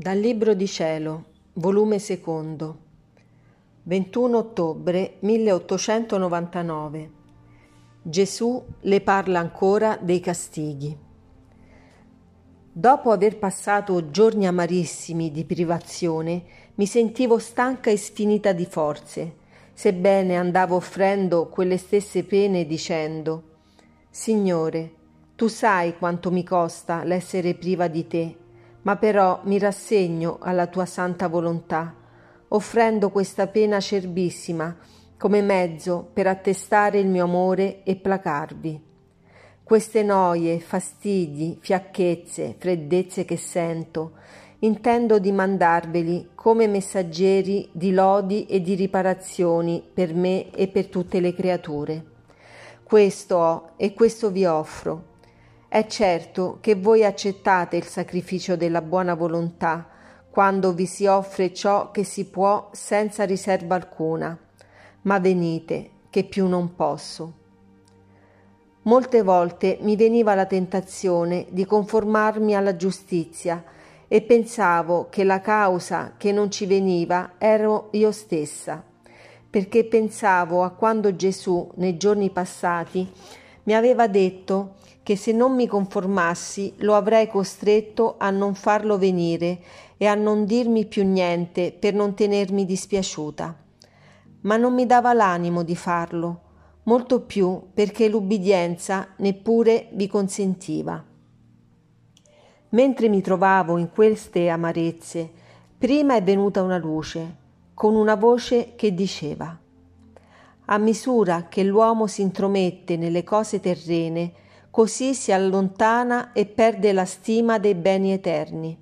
Dal Libro di Cielo, volume secondo, 21 ottobre 1899. Gesù le parla ancora dei castighi. Dopo aver passato giorni amarissimi di privazione, mi sentivo stanca e sfinita di forze, sebbene andavo offrendo quelle stesse pene dicendo Signore, tu sai quanto mi costa l'essere priva di te ma però mi rassegno alla tua santa volontà, offrendo questa pena acerbissima come mezzo per attestare il mio amore e placarvi. Queste noie, fastidi, fiacchezze, freddezze che sento, intendo di mandarveli come messaggeri di lodi e di riparazioni per me e per tutte le creature. Questo ho e questo vi offro, è certo che voi accettate il sacrificio della buona volontà quando vi si offre ciò che si può senza riserva alcuna, ma venite, che più non posso. Molte volte mi veniva la tentazione di conformarmi alla giustizia e pensavo che la causa che non ci veniva ero io stessa, perché pensavo a quando Gesù, nei giorni passati, mi aveva detto che se non mi conformassi lo avrei costretto a non farlo venire e a non dirmi più niente per non tenermi dispiaciuta. Ma non mi dava l'animo di farlo, molto più perché l'ubbidienza neppure vi consentiva. Mentre mi trovavo in queste amarezze, prima è venuta una luce, con una voce che diceva A misura che l'uomo si intromette nelle cose terrene, così si allontana e perde la stima dei beni eterni.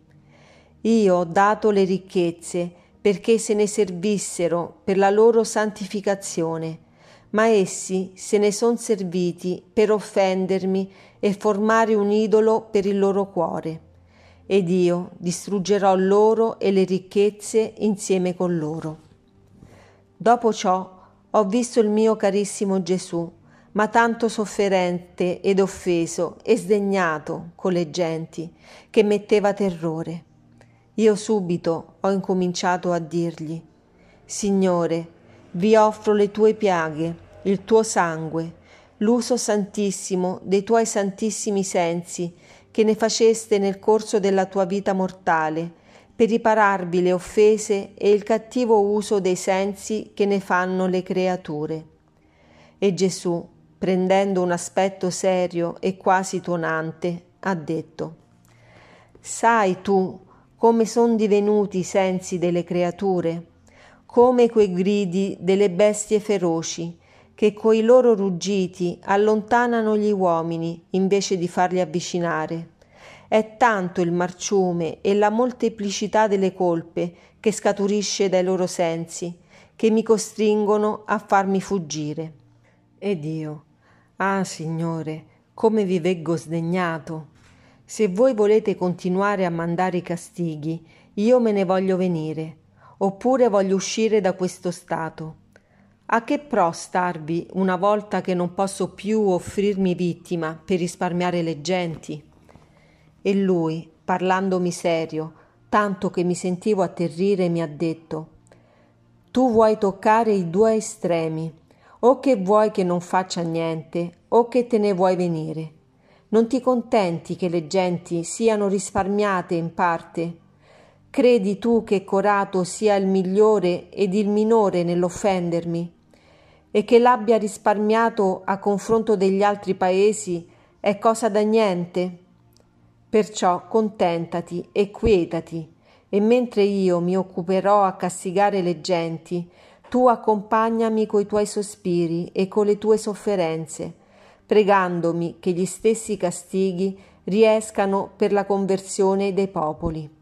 Io ho dato le ricchezze perché se ne servissero per la loro santificazione, ma essi se ne son serviti per offendermi e formare un idolo per il loro cuore. Ed io distruggerò loro e le ricchezze insieme con loro. Dopo ciò ho visto il mio carissimo Gesù, ma tanto sofferente ed offeso e sdegnato con le genti, che metteva terrore. Io subito ho incominciato a dirgli Signore, vi offro le tue piaghe, il tuo sangue, l'uso santissimo dei tuoi santissimi sensi che ne faceste nel corso della tua vita mortale, per ripararvi le offese e il cattivo uso dei sensi che ne fanno le creature. E Gesù, prendendo un aspetto serio e quasi tuonante, ha detto Sai tu come son divenuti i sensi delle creature, come quei gridi delle bestie feroci, che coi loro ruggiti allontanano gli uomini invece di farli avvicinare. È tanto il marciume e la molteplicità delle colpe che scaturisce dai loro sensi, che mi costringono a farmi fuggire. Ed io, Ah, Signore, come vi veggo sdegnato. Se voi volete continuare a mandare i castighi, io me ne voglio venire, oppure voglio uscire da questo stato. A che pro starvi una volta che non posso più offrirmi vittima per risparmiare le genti? E lui, parlandomi serio, tanto che mi sentivo atterrire, mi ha detto Tu vuoi toccare i due estremi o che vuoi che non faccia niente, o che te ne vuoi venire. Non ti contenti che le genti siano risparmiate in parte? Credi tu che Corato sia il migliore ed il minore nell'offendermi? E che l'abbia risparmiato a confronto degli altri paesi è cosa da niente? Perciò contentati e quietati, e mentre io mi occuperò a castigare le genti, tu accompagnami coi tuoi sospiri e con le tue sofferenze, pregandomi che gli stessi castighi riescano per la conversione dei popoli.